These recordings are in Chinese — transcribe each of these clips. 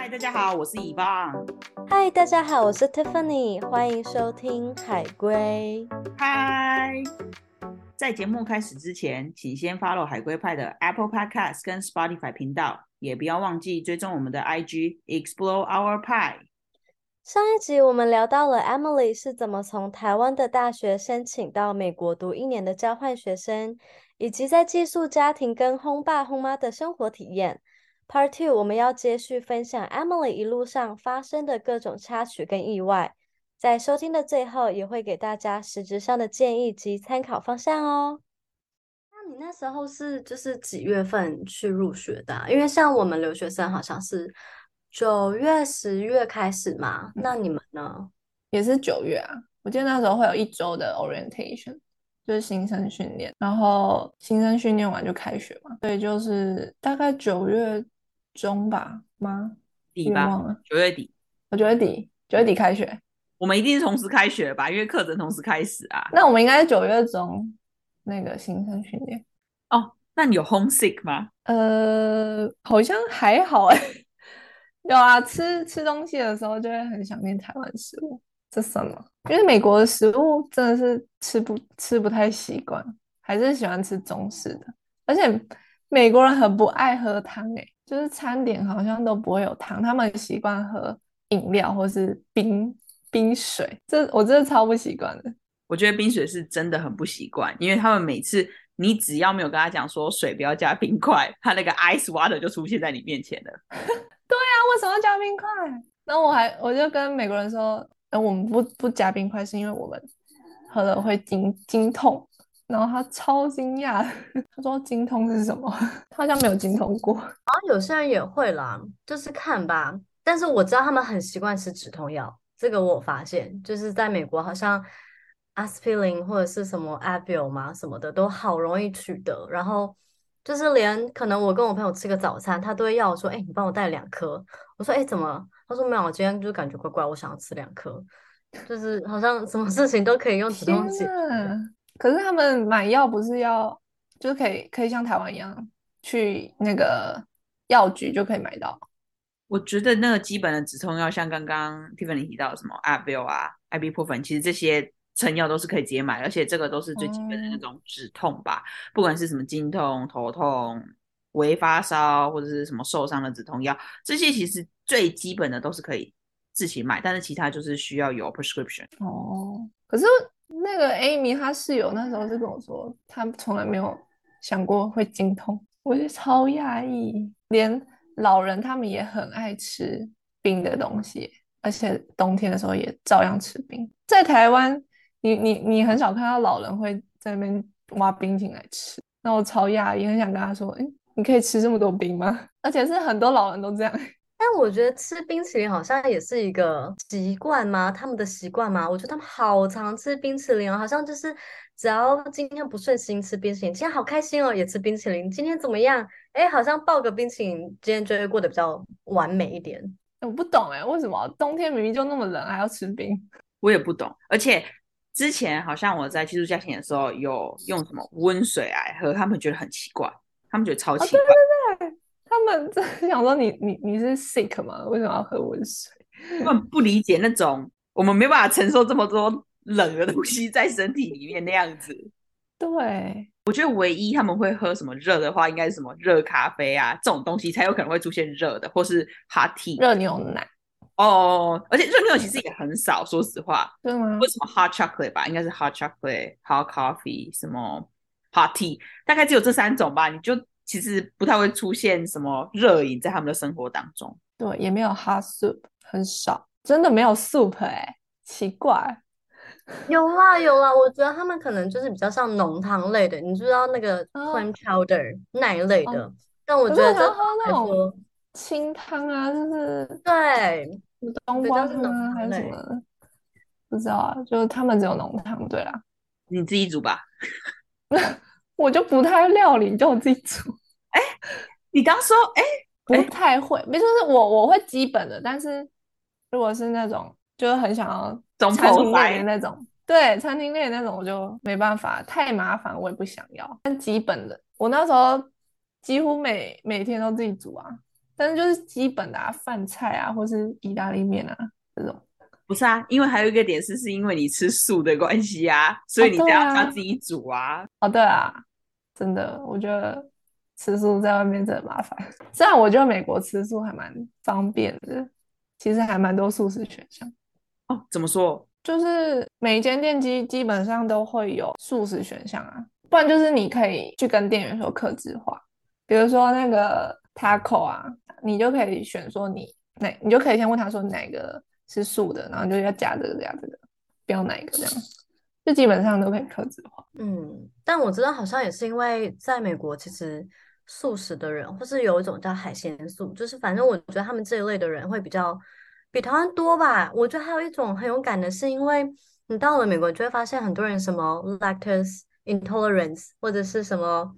嗨，大家好，我是以棒。嗨，大家好，我是 Tiffany，欢迎收听海龟。嗨，在节目开始之前，请先 follow 海龟派的 Apple Podcast 跟 Spotify 频道，也不要忘记追踪我们的 IG Explore Our Pie。上一集我们聊到了 Emily 是怎么从台湾的大学申请到美国读一年的交换学生，以及在寄宿家庭跟轰爸轰妈的生活体验。Part Two，我们要接续分享 Emily 一路上发生的各种插曲跟意外，在收听的最后也会给大家实质上的建议及参考方向哦。那你那时候是就是几月份去入学的啊？因为像我们留学生好像是九月、十月开始嘛。那你们呢？也是九月啊。我记得那时候会有一周的 orientation。就是新生训练，然后新生训练完就开学嘛，所以就是大概九月中吧吗？底吧，九月底，我九月底，九月底开学，我们一定是同时开学吧？因为课程同时开始啊。那我们应该是九月中那个新生训练哦。那你有 homesick 吗？呃，好像还好哎。有啊，吃吃东西的时候就会很想念台湾食物。这什么？因为美国的食物真的是吃不吃不太习惯，还是喜欢吃中式的。而且美国人很不爱喝汤，诶，就是餐点好像都不会有汤，他们习惯喝饮料或是冰冰水。这我真的超不习惯的。我觉得冰水是真的很不习惯，因为他们每次你只要没有跟他讲说水不要加冰块，他那个 ice water 就出现在你面前了。对啊，为什么要加冰块？然后我还我就跟美国人说。那我们不不加冰块，是因为我们喝了会经经痛。然后他超惊讶，他说精通是什么？他好像没有精通过。好像有些人也会啦，就是看吧。但是我知道他们很习惯吃止痛药，这个我有发现，就是在美国好像阿司匹林或者是什么 Advil 嘛什么的都好容易取得。然后就是连可能我跟我朋友吃个早餐，他都会要我说：“哎，你帮我带两颗。”我说：“哎，怎么？”他说没有，我今天就感觉怪怪，我想要吃两颗，就是好像什么事情都可以用止痛剂。可是他们买药不是要，就可以可以像台湾一样去那个药局就可以买到。我觉得那个基本的止痛药，像刚刚 Tiffany 提到的什么 Advil 啊、Ibuprofen，其实这些成药都是可以直接买，而且这个都是最基本的那种止痛吧，嗯、不管是什么经痛、头痛。微发烧或者是什么受伤的止痛药，这些其实最基本的都是可以自行买，但是其他就是需要有 prescription。哦，可是那个 Amy 她室友那时候是跟我说，她从来没有想过会精通，我觉得超压抑。连老人他们也很爱吃冰的东西，而且冬天的时候也照样吃冰。在台湾，你你你很少看到老人会在那边挖冰淇淋来吃，那我超压抑，很想跟他说，哎。你可以吃这么多冰吗？而且是很多老人都这样。但我觉得吃冰淇淋好像也是一个习惯吗？他们的习惯吗？我觉得他们好常吃冰淇淋哦，好像就是只要今天不顺心吃冰淇淋，今天好开心哦，也吃冰淇淋。今天怎么样？哎，好像抱个冰淇淋，今天就会过得比较完美一点。我不懂哎，为什么冬天明明就那么冷，还要吃冰？我也不懂。而且之前好像我在寄宿家庭的时候有用什么温水来喝，他们觉得很奇怪。他们觉得超奇怪，哦、对对对，他们真的想说你 你你是 sick 吗？为什么要喝温水？他们不理解那种我们没办法承受这么多冷的东西在身体里面那样子。对，我觉得唯一他们会喝什么热的话，应该是什么热咖啡啊这种东西才有可能会出现热的，或是 hot tea 热牛奶。哦，而且热牛奶其实也很少，说实话。对吗？为什么 hot chocolate 吧？应该是 hot chocolate、hot coffee 什么。Hot tea 大概只有这三种吧，你就其实不太会出现什么热饮在他们的生活当中。对，也没有 hot soup，很少，真的没有 soup 哎、欸，奇怪。有啦有啦，我觉得他们可能就是比较像浓汤类的，你知道那个 clam chowder、哦、那一类的。哦、但我觉得就喝那种清汤啊，就是对，冬瓜汤啊还是什么，不知道啊，就是他们只有浓汤，对啦，你自己煮吧。我就不太会料理，叫我自己煮。哎、欸，你刚说哎，欸、不太会，没错，是我我会基本的，但是如果是那种就是很想要餐厅类的那种，对，餐厅类的那种，我就没办法，太麻烦，我也不想要。但基本的，我那时候几乎每每天都自己煮啊，但是就是基本的啊，饭菜啊，或是意大利面啊这种。不是啊，因为还有一个点是，是因为你吃素的关系啊，所以你才要自己煮啊。哦，对啊，真的，我觉得吃素在外面真的麻烦。虽然我觉得美国吃素还蛮方便的，其实还蛮多素食选项。哦，怎么说？就是每一间店基基本上都会有素食选项啊，不然就是你可以去跟店员说客制化，比如说那个 taco 啊，你就可以选说你哪，你就可以先问他说哪个。是素的，然后就要加这个加这个，不要哪一个这样，就基本上都可以客制化。嗯，但我知道好像也是因为在美国，其实素食的人，或是有一种叫海鲜素，就是反正我觉得他们这一类的人会比较比台湾多吧。我觉得还有一种很有感的是，因为你到了美国，你就会发现很多人什么 lactose intolerance 或者是什么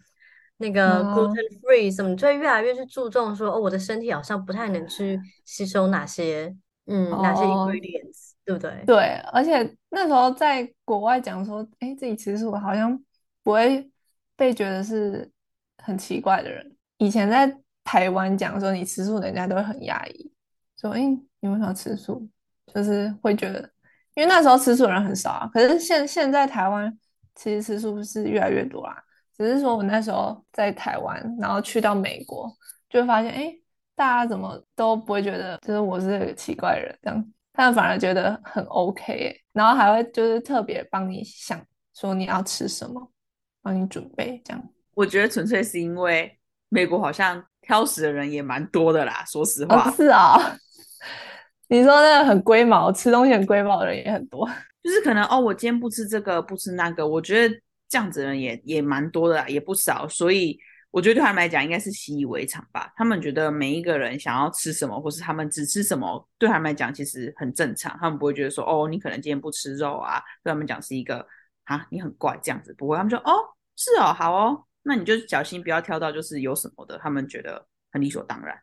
那个 gluten free 什么，就会越来越去注重说，哦，我的身体好像不太能去吸收哪些。嗯，哪些 ingredients，、oh, 对对？而且那时候在国外讲说，哎，自己吃素好像不会被觉得是很奇怪的人。以前在台湾讲说你吃素，人家都会很压抑，说，哎，你为什么吃素？就是会觉得，因为那时候吃素的人很少啊。可是现现在台湾其实吃素是越来越多啦，只是说我那时候在台湾，然后去到美国，就会发现，哎。大家怎么都不会觉得就是我是个奇怪人这样，他们反而觉得很 OK，然后还会就是特别帮你想说你要吃什么，帮你准备这样。我觉得纯粹是因为美国好像挑食的人也蛮多的啦，说实话。哦、是啊、哦，你说那个很龟毛，吃东西很龟毛的人也很多，就是可能哦，我今天不吃这个，不吃那个，我觉得这样子的人也也蛮多的啦，也不少，所以。我觉得对他们来讲应该是习以为常吧。他们觉得每一个人想要吃什么，或是他们只吃什么，对他们来讲其实很正常。他们不会觉得说，哦，你可能今天不吃肉啊，对他们讲是一个啊，你很怪这样子。不会，他们说，哦，是哦，好哦，那你就小心不要挑到就是有什么的。他们觉得很理所当然。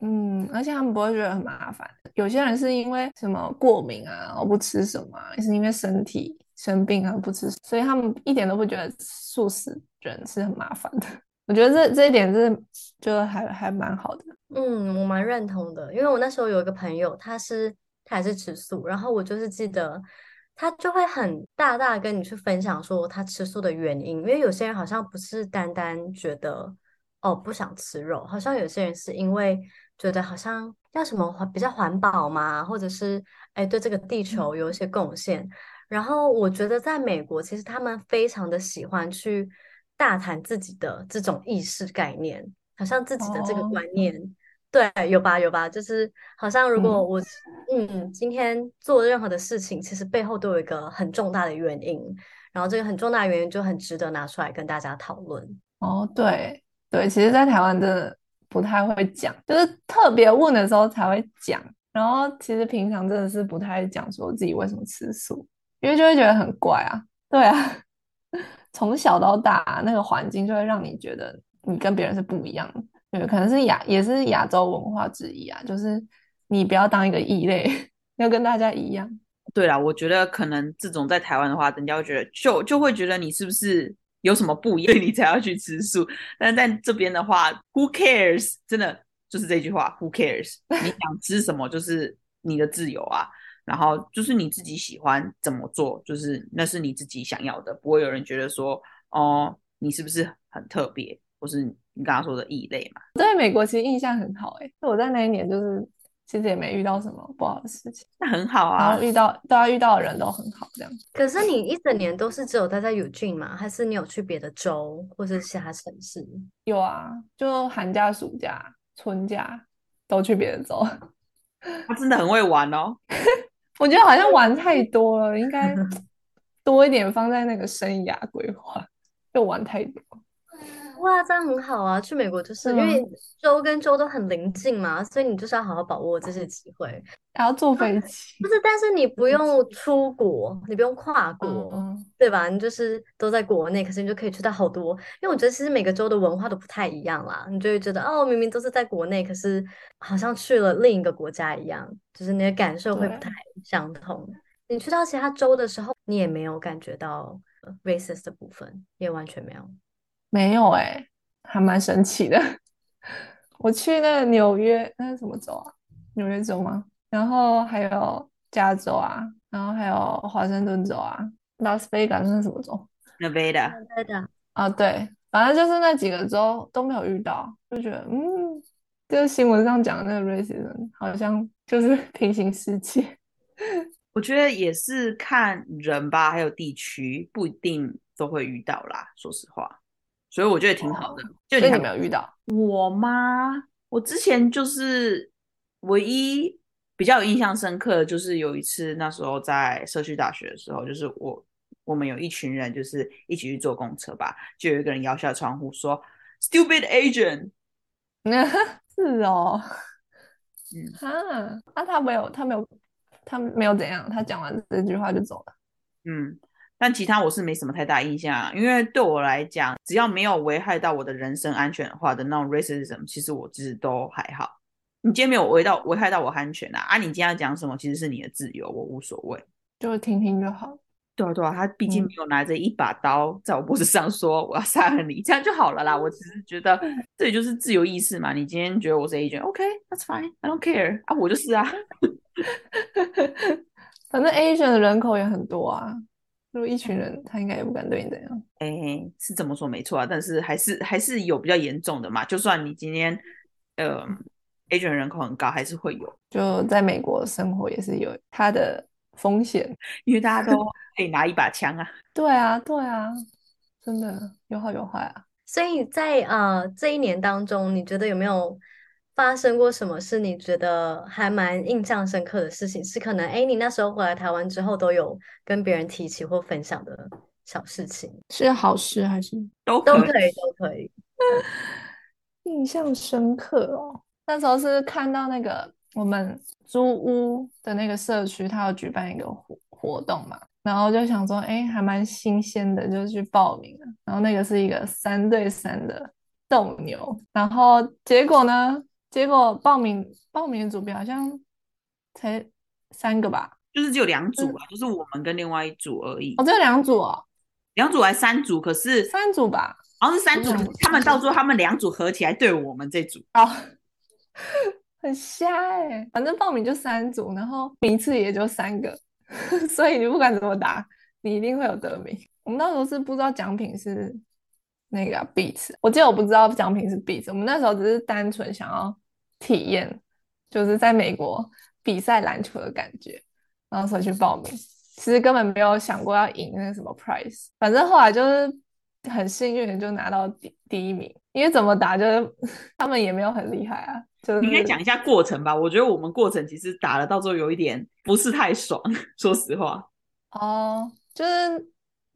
嗯，而且他们不会觉得很麻烦。有些人是因为什么过敏啊，我不吃什么，也是因为身体生病啊不吃，所以他们一点都不觉得素食人是很麻烦的。我觉得这这一点是就还还蛮好的，嗯，我蛮认同的，因为我那时候有一个朋友，他是他也是吃素，然后我就是记得他就会很大大跟你去分享说他吃素的原因，因为有些人好像不是单单觉得哦不想吃肉，好像有些人是因为觉得好像要什么环比较环保嘛，或者是哎对这个地球有一些贡献，然后我觉得在美国其实他们非常的喜欢去。大谈自己的这种意识概念，好像自己的这个观念，哦、对，有吧有吧，就是好像如果我嗯，嗯今天做任何的事情，其实背后都有一个很重大的原因，然后这个很重大的原因就很值得拿出来跟大家讨论。哦，对对，其实，在台湾真的不太会讲，就是特别问的时候才会讲，然后其实平常真的是不太讲说自己为什么吃素，因为就会觉得很怪啊，对啊。从小到大，那个环境就会让你觉得你跟别人是不一样的，对，可能是亚也是亚洲文化之一啊，就是你不要当一个异类，要跟大家一样。对啦，我觉得可能这种在台湾的话，人家会觉得就就会觉得你是不是有什么不一样，你才要去吃素。但是在这边的话，Who cares？真的就是这句话，Who cares？你想吃什么就是你的自由啊。然后就是你自己喜欢怎么做，就是那是你自己想要的，不会有人觉得说，哦，你是不是很特别，或是你刚刚说的异类嘛？对美国其实印象很好诶，我在那一年就是其实也没遇到什么不好的事情，那很好啊。然后遇到大家遇到的人都很好，这样。可是你一整年都是只有待在 Eugene 吗？还是你有去别的州或是其他城市？有啊，就寒假、暑假、春假都去别的州。他真的很会玩哦。我觉得好像玩太 多了，应该 多一点放在那个生涯规划，就玩太多。哇，这样很好啊！去美国就是因为州跟州都很临近嘛，所以你就是要好好把握这些机会。还要坐飞机？不是，但是你不用出国，你不用跨国，嗯、对吧？你就是都在国内，可是你就可以去到好多。因为我觉得其实每个州的文化都不太一样啦，你就会觉得哦，明明都是在国内，可是好像去了另一个国家一样，就是你的感受会不太相同。你去到其他州的时候，你也没有感觉到 racist 的部分，也完全没有。没有哎、欸，还蛮神奇的。我去那个纽约，那是什么州啊？纽约州吗？然后还有加州啊，然后还有华盛顿州啊，拉斯维加斯是什么州？Nevada。Nevada。啊，对，反正就是那几个州都没有遇到，就觉得嗯，就是新闻上讲的那个 racism 好像就是平行世界。我觉得也是看人吧，还有地区，不一定都会遇到啦。说实话，所以我觉得挺好的。哦、就你还没有遇到我吗？我之前就是唯一比较有印象深刻的，就是有一次那时候在社区大学的时候，就是我我们有一群人，就是一起去坐公车吧，就有一个人摇下窗户说 “Stupid Agent”。是哦，嗯哈，啊，他没有，他没有。他没有怎样，他讲完这句话就走了。嗯，但其他我是没什么太大印象，啊因为对我来讲，只要没有危害到我的人身安全的话的那种 racism，其实我其实都还好。你今天没有危到危害到我安全啊？啊，你今天要讲什么，其实是你的自由，我无所谓，就是听听就好。对啊，对啊，他毕竟没有拿着一把刀在我脖子上说我要杀了你，这样就好了啦。我只是觉得这也就是自由意识嘛。你今天觉得我是 agent，OK，that's fine，I don't care 啊，我就是啊。反正 Asian 的人口也很多啊，如果一群人，他应该也不敢对你怎样。哎、欸，是这么说没错啊，但是还是还是有比较严重的嘛。就算你今天呃 Asian 人口很高，还是会有。就在美国生活也是有它的风险，因为大家都 可以拿一把枪啊。对啊，对啊，真的有好有坏啊。所以在呃这一年当中，你觉得有没有？发生过什么是你觉得还蛮印象深刻的事情？是可能哎，你那时候回来台湾之后都有跟别人提起或分享的小事情，是好事还是都都可以都可以？印象深刻哦，那时候是看到那个我们租屋的那个社区，他要举办一个活活动嘛，然后就想说，哎，还蛮新鲜的，就去报名了。然后那个是一个三对三的斗牛，然后结果呢？结果报名报名的组别好像才三个吧，就是只有两组啊，就是我们跟另外一组而已。哦，只有两组哦，两组还三组？可是三组吧，好像是三组。他们到时候他们两组合起来对我们这组哦，很瞎哎、欸。反正报名就三组，然后名次也就三个，所以你不管怎么答，你一定会有得名。我们那时候是不知道奖品是那个 Beats，我记得我不知道奖品是 Beats，我们那时候只是单纯想要。体验就是在美国比赛篮球的感觉，然后所以去报名，其实根本没有想过要赢那个什么 prize，反正后来就是很幸运的就拿到第第一名，因为怎么打就是 他们也没有很厉害啊，就是你可以讲一下过程吧。我觉得我们过程其实打了到最后有一点不是太爽，说实话。哦，就是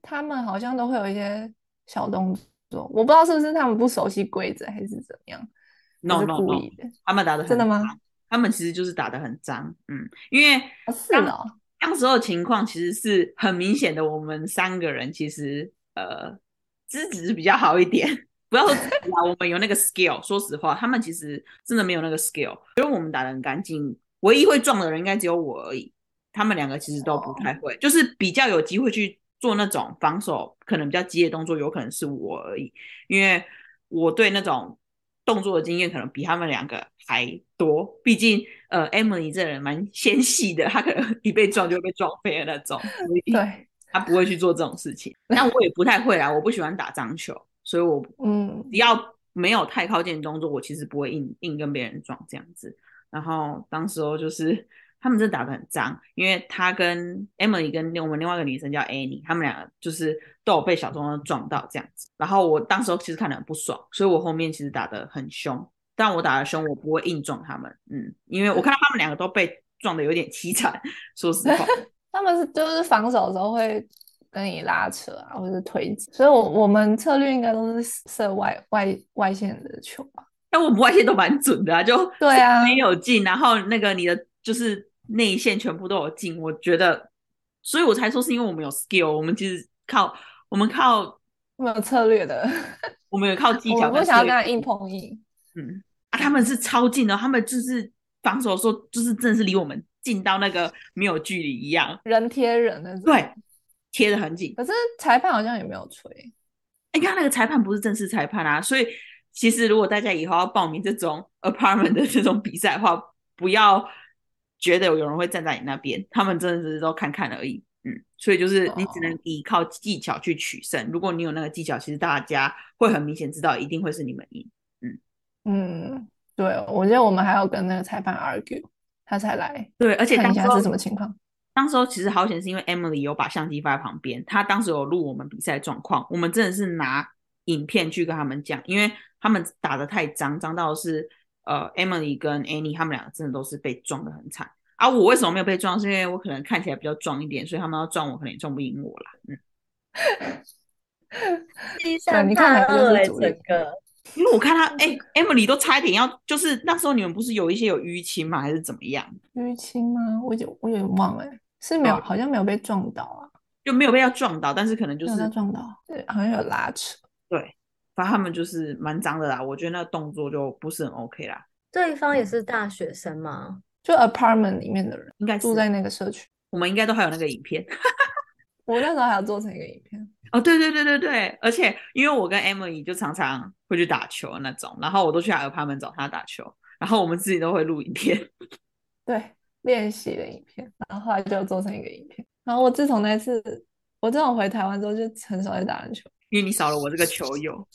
他们好像都会有一些小动作，我不知道是不是他们不熟悉规则还是怎么样。No no no，他们打的真的吗？他们其实就是打的很脏，嗯，因为是哦，当时候的情况其实是很明显的，我们三个人其实呃资质比较好一点，不要说啊，我们有那个 skill，说实话，他们其实真的没有那个 skill，因为我们打的很干净，唯一会撞的人应该只有我而已，他们两个其实都不太会，就是比较有机会去做那种防守，可能比较激烈动作，有可能是我而已，因为我对那种。动作的经验可能比他们两个还多，毕竟呃，Emily 这人蛮纤细的，她可能一被撞就会被撞飞的那种，对，她不会去做这种事情。但我也不太会啊，我不喜欢打脏球，所以我嗯，只要没有太靠近的动作，我其实不会硬硬跟别人撞这样子。然后当时候就是。他们真的打得很脏，因为他跟 Emily 跟我们另外一个女生叫 Annie，他们两个就是都有被小钟钟撞到这样子。然后我当时候其实看得很不爽，所以我后面其实打得很凶。但我打得凶，我不会硬撞他们，嗯，因为我看到他们两个都被撞得有点凄惨。说实话，他们是就是防守的时候会跟你拉扯啊，或者是推挤，所以我我们策略应该都是射外外外线的球吧。但我们外线都蛮准的啊，就对啊，没有进，然后那个你的就是。内线全部都有进，我觉得，所以我才说是因为我们有 skill，我们其实靠我们靠没有策略的，我们有靠技巧。我不想要跟他硬碰硬。嗯啊，他们是超近的，他们就是防守的时候，就是真的是离我们近到那个没有距离一样，人贴人的，对，贴的很紧。可是裁判好像也没有吹。哎，刚刚那个裁判不是正式裁判啊，所以其实如果大家以后要报名这种 apartment 的这种比赛的话，不要觉得有人会站在你那边，他们真的只是都看看而已。嗯，所以就是你只能依靠技巧去取胜。Oh. 如果你有那个技巧，其实大家会很明显知道，一定会是你们赢。嗯嗯，对，我觉得我们还要跟那个裁判 argue，他才来。对，而且看一下是什么情况。当时候其实好险，是因为 Emily 有把相机放在旁边，他当时有录我们比赛状况。我们真的是拿影片去跟他们讲，因为他们打得太脏，脏到是呃 Emily 跟 Annie 他们两个真的都是被撞的很惨。啊，我为什么没有被撞？是因为我可能看起来比较壮一点，所以他们要撞我，可能也撞不赢我啦。嗯，你看他二整个，因为我看他，哎、欸、，Emily 都差一点要，就是那时候你们不是有一些有淤青吗？还是怎么样？淤青吗？我就我有点忘了，是没有、哦，好像没有被撞到啊，就没有被要撞到，但是可能就是撞到，对，好像有拉扯。对，反正他们就是蛮脏的啦。我觉得那个动作就不是很 OK 啦。对方也是大学生吗？就 apartment 里面的人应该住在那个社区，我们应该都还有那个影片。我那时候还要做成一个影片。哦，对对对对对，而且因为我跟 Emily 就常常会去打球那种，然后我都去 apartment 找他打球，然后我们自己都会录影片。对，练习的影片，然后后来就做成一个影片。然后我自从那次我自从回台湾之后，就很少在打篮球，因为你少了我这个球友。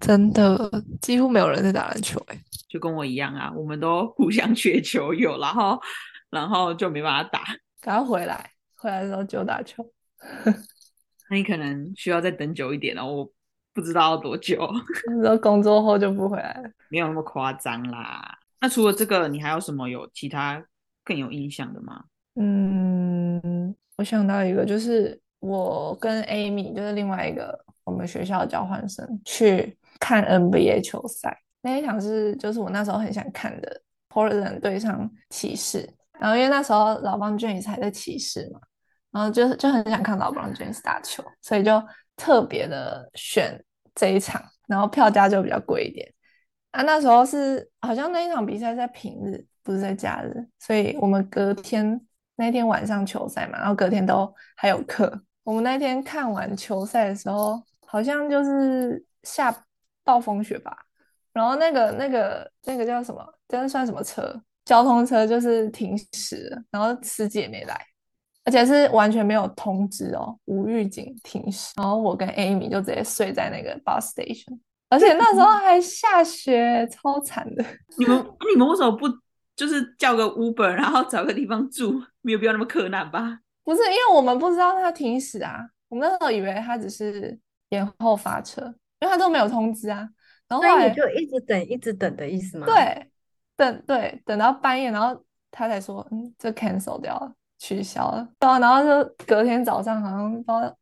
真的几乎没有人在打篮球哎、欸，就跟我一样啊，我们都互相缺球友，然后然后就没办法打。刚回来，回来的时候就打球。那你可能需要再等久一点了，我不知道要多久。然后工作后就不回来了，没有那么夸张啦。那除了这个，你还有什么有其他更有印象的吗？嗯，我想到一个，就是我跟 Amy，就是另外一个我们学校的交换生去。看 NBA 球赛那一场是就是我那时候很想看的，Portland 对上骑士，然后因为那时候 LeBron James 还在骑士嘛，然后就就很想看 LeBron James 打球，所以就特别的选这一场，然后票价就比较贵一点。啊，那时候是好像那一场比赛在平日，不是在假日，所以我们隔天那天晚上球赛嘛，然后隔天都还有课。我们那天看完球赛的时候，好像就是下。暴风雪吧，然后那个那个那个叫什么？这算什么车？交通车就是停驶，然后司机也没来，而且是完全没有通知哦，无预警停驶。然后我跟 Amy 就直接睡在那个 bus station，而且那时候还下雪，超惨的。你们你们为什么不就是叫个 Uber，然后找个地方住？没有必要那么困难吧？不是，因为我们不知道他停驶啊，我们那时候以为他只是延后发车。因为他都没有通知啊，然后后来你就一直等，一直等的意思吗？对，等对等到半夜，然后他才说，嗯，这 cancel 掉了，取消了。对啊，然后就隔天早上好像到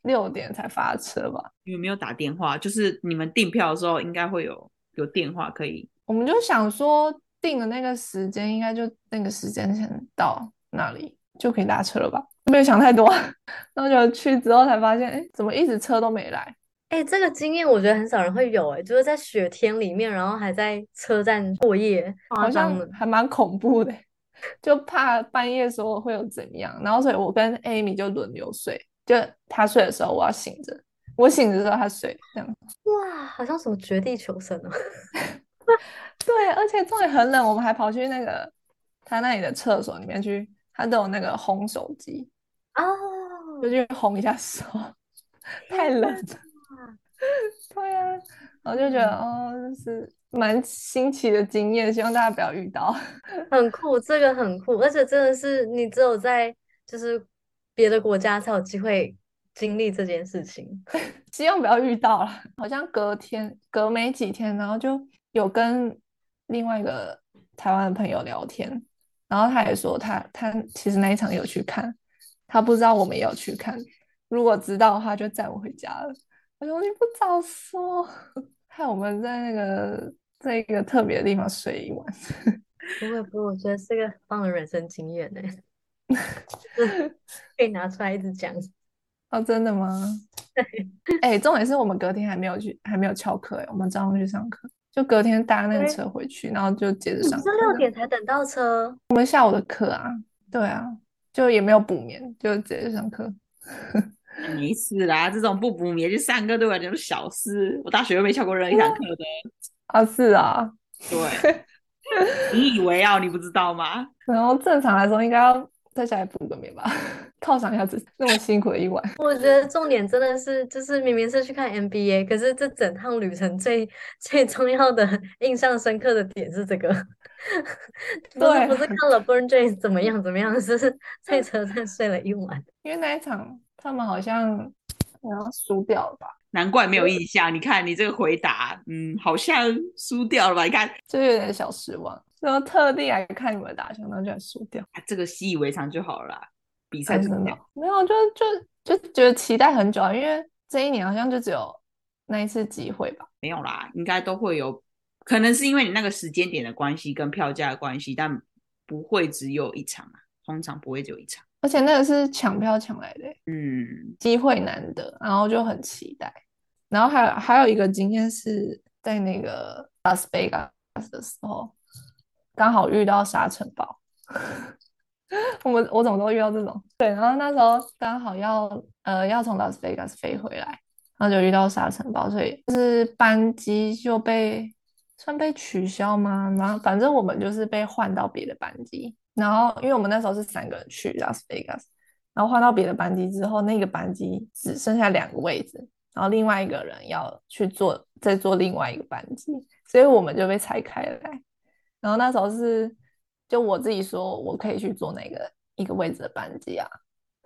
六点才发车吧。有没有打电话？就是你们订票的时候应该会有有电话可以。我们就想说订的那个时间应该就那个时间前到那里就可以搭车了吧？没有想太多，然后就去之后才发现，哎，怎么一直车都没来？哎、欸，这个经验我觉得很少人会有、欸，哎，就是在雪天里面，然后还在车站过夜，好像还蛮恐怖的，就怕半夜时候会有怎样。然后所以我跟 Amy 就轮流睡，就他睡的时候我要醒着，我醒着的时候他睡，这样。哇，好像什么绝地求生哦。对，而且重点很冷，我们还跑去那个他那里的厕所里面去，他都有那个烘手机哦，就去烘一下手，太冷了。对呀、啊，我就觉得哦，就是蛮新奇的经验，希望大家不要遇到。很酷，这个很酷，而且真的是你只有在就是别的国家才有机会经历这件事情。希望不要遇到了。好像隔天隔没几天，然后就有跟另外一个台湾的朋友聊天，然后他也说他他其实那一场有去看，他不知道我们也有去看，如果知道的话就载我回家了。我说你不早说，害我们在那个在一个特别的地方睡一晚。不会不会，我觉得是个棒的人生经验呢，可以拿出来一直讲。哦，真的吗？对。哎、欸，重点是我们隔天还没有去，还没有翘课哎，我们早上去上课，就隔天搭那个车回去，然后就接着上课。是六点才等到车？我们下午的课啊，对啊，就也没有补眠，就直接上课。没事啦，这种不补眠去上课对我来讲是小事。我大学又没翘过任何一堂课的。啊，是啊，对。你以为啊？你不知道吗？然后正常来说应该要。在家里补个眠吧，犒赏一下自己那么辛苦的一晚。我觉得重点真的是，就是明明是去看 NBA，可是这整趟旅程最 最重要的、印象深刻的点是这个，不是不是看了 LeBron James 怎么样怎么样，是在车站睡了一晚。因为那一场他们好像好像输掉了吧？难怪没有印象。你看你这个回答，嗯，好像输掉了吧？你看，就有点小失望。然后特地来看你们打球，然后就输掉，啊，这个习以为常就好了。比赛真的没有，就就就觉得期待很久啊，因为这一年好像就只有那一次机会吧。没有啦，应该都会有，可能是因为你那个时间点的关系跟票价的关系，但不会只有一场啊，通常不会只有一场。而且那个是抢票抢来的，嗯，机会难得，然后就很期待。然后还有还有一个经验是在那个拉斯维加斯的时候。刚好遇到沙尘暴，我们我怎么都会遇到这种。对，然后那时候刚好要呃要从拉斯维加斯飞回来，然后就遇到沙尘暴，所以就是班机就被算被取消吗？然后反正我们就是被换到别的班机。然后因为我们那时候是三个人去拉斯维加斯，然后换到别的班机之后，那个班机只剩下两个位置，然后另外一个人要去坐再坐另外一个班机，所以我们就被拆开来。然后那时候是就我自己说我可以去坐那个一个位置的班机啊，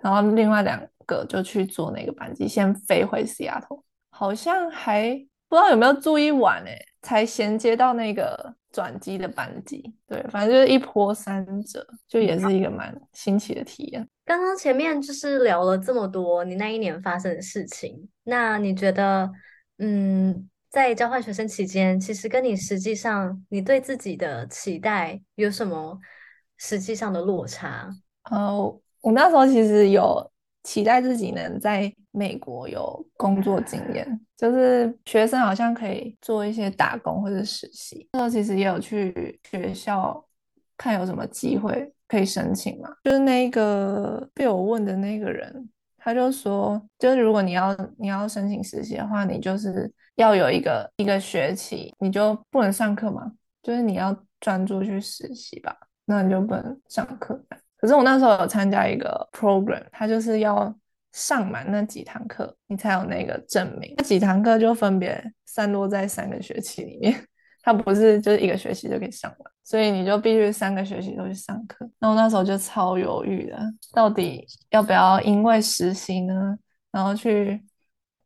然后另外两个就去坐那个班机，先飞回西雅图，好像还不知道有没有住一晚哎，才衔接到那个转机的班机。对，反正就是一波三折，就也是一个蛮新奇的体验。刚刚前面就是聊了这么多你那一年发生的事情，那你觉得嗯？在交换学生期间，其实跟你实际上你对自己的期待有什么实际上的落差？呃，我那时候其实有期待自己能在美国有工作经验，就是学生好像可以做一些打工或者实习。那时候其实也有去学校看有什么机会可以申请嘛。就是那个被我问的那个人，他就说，就是如果你要你要申请实习的话，你就是。要有一个一个学期，你就不能上课嘛？就是你要专注去实习吧，那你就不能上课。可是我那时候有参加一个 program，它就是要上满那几堂课，你才有那个证明。那几堂课就分别散落在三个学期里面，它不是就是一个学期就可以上完，所以你就必须三个学期都去上课。那我那时候就超犹豫的，到底要不要因为实习呢，然后去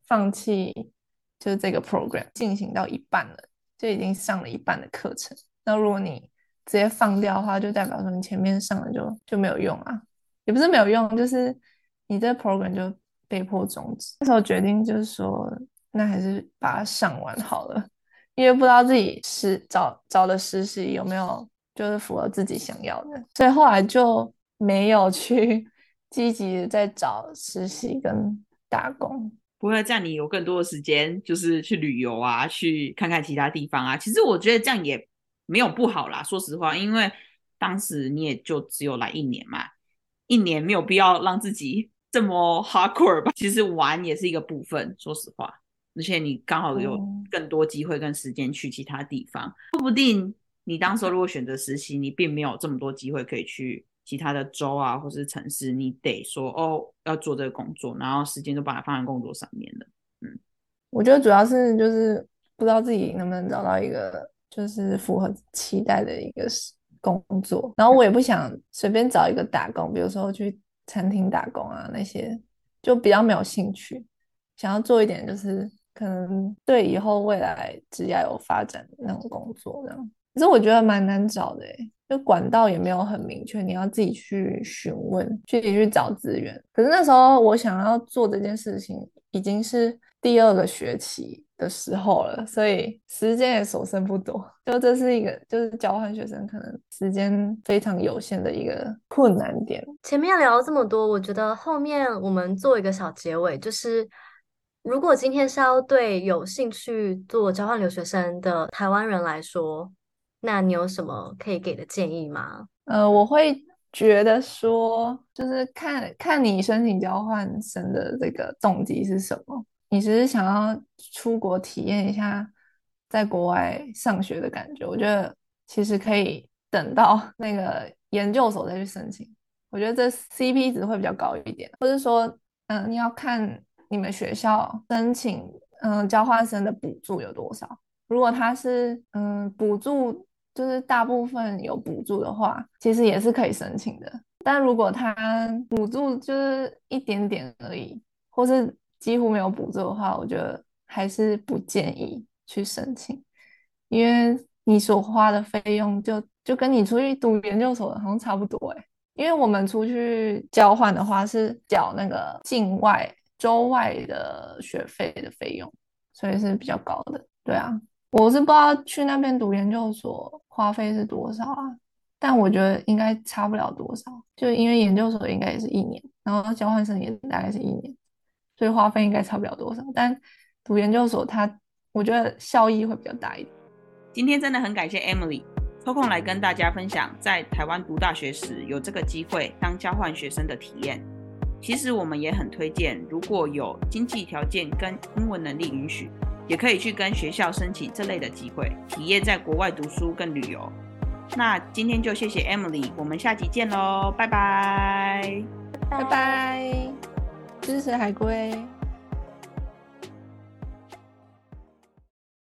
放弃。就是这个 program 进行到一半了，就已经上了一半的课程。那如果你直接放掉的话，就代表说你前面上了就就没有用啊，也不是没有用，就是你这 program 就被迫终止。那时候决定就是说，那还是把它上完好了，因为不知道自己实找找的实习有没有就是符合自己想要的，所以后来就没有去积极的在找实习跟打工。不会这样，你有更多的时间，就是去旅游啊，去看看其他地方啊。其实我觉得这样也没有不好啦，说实话，因为当时你也就只有来一年嘛，一年没有必要让自己 这么 hardcore 吧。其实玩也是一个部分，说实话，而且你刚好有更多机会跟时间去其他地方，说不定你当时如果选择实习，你并没有这么多机会可以去。其他的州啊，或是城市，你得说哦，要做这个工作，然后时间都把它放在工作上面了。嗯，我觉得主要是就是不知道自己能不能找到一个就是符合期待的一个工作，然后我也不想随便找一个打工，比如说去餐厅打工啊那些，就比较没有兴趣，想要做一点就是可能对以后未来职业有发展的那种工作这样。可是我觉得蛮难找的诶。就管道也没有很明确，你要自己去询问，具体去找资源。可是那时候我想要做这件事情，已经是第二个学期的时候了，所以时间也所剩不多。就这是一个，就是交换学生可能时间非常有限的一个困难点。前面聊了这么多，我觉得后面我们做一个小结尾，就是如果今天是要对有兴趣做交换留学生的台湾人来说。那你有什么可以给的建议吗？呃，我会觉得说，就是看看你申请交换生的这个动机是什么？你只是想要出国体验一下在国外上学的感觉？我觉得其实可以等到 那个研究所再去申请。我觉得这 CP 值会比较高一点，或者说，嗯、你要看你们学校申请嗯、交换生的补助有多少。如果他是嗯、补助，就是大部分有补助的话，其实也是可以申请的。但如果他补助就是一点点而已，或是几乎没有补助的话，我觉得还是不建议去申请，因为你所花的费用就就跟你出去读研究所的好像差不多诶。因为我们出去交换的话是缴那个境外州外的学费的费用，所以是比较高的。对啊，我是不知道去那边读研究所花费是多少啊，但我觉得应该差不了多少，就因为研究所应该也是一年，然后交换生也大概是一年，所以花费应该差不了多少。但读研究所它，我觉得效益会比较大一点。今天真的很感谢 Emily。抽空来跟大家分享，在台湾读大学时有这个机会当交换学生的体验。其实我们也很推荐，如果有经济条件跟英文能力允许，也可以去跟学校申请这类的机会，体验在国外读书跟旅游。那今天就谢谢 Emily，我们下集见喽，拜拜，拜拜，支持海龟。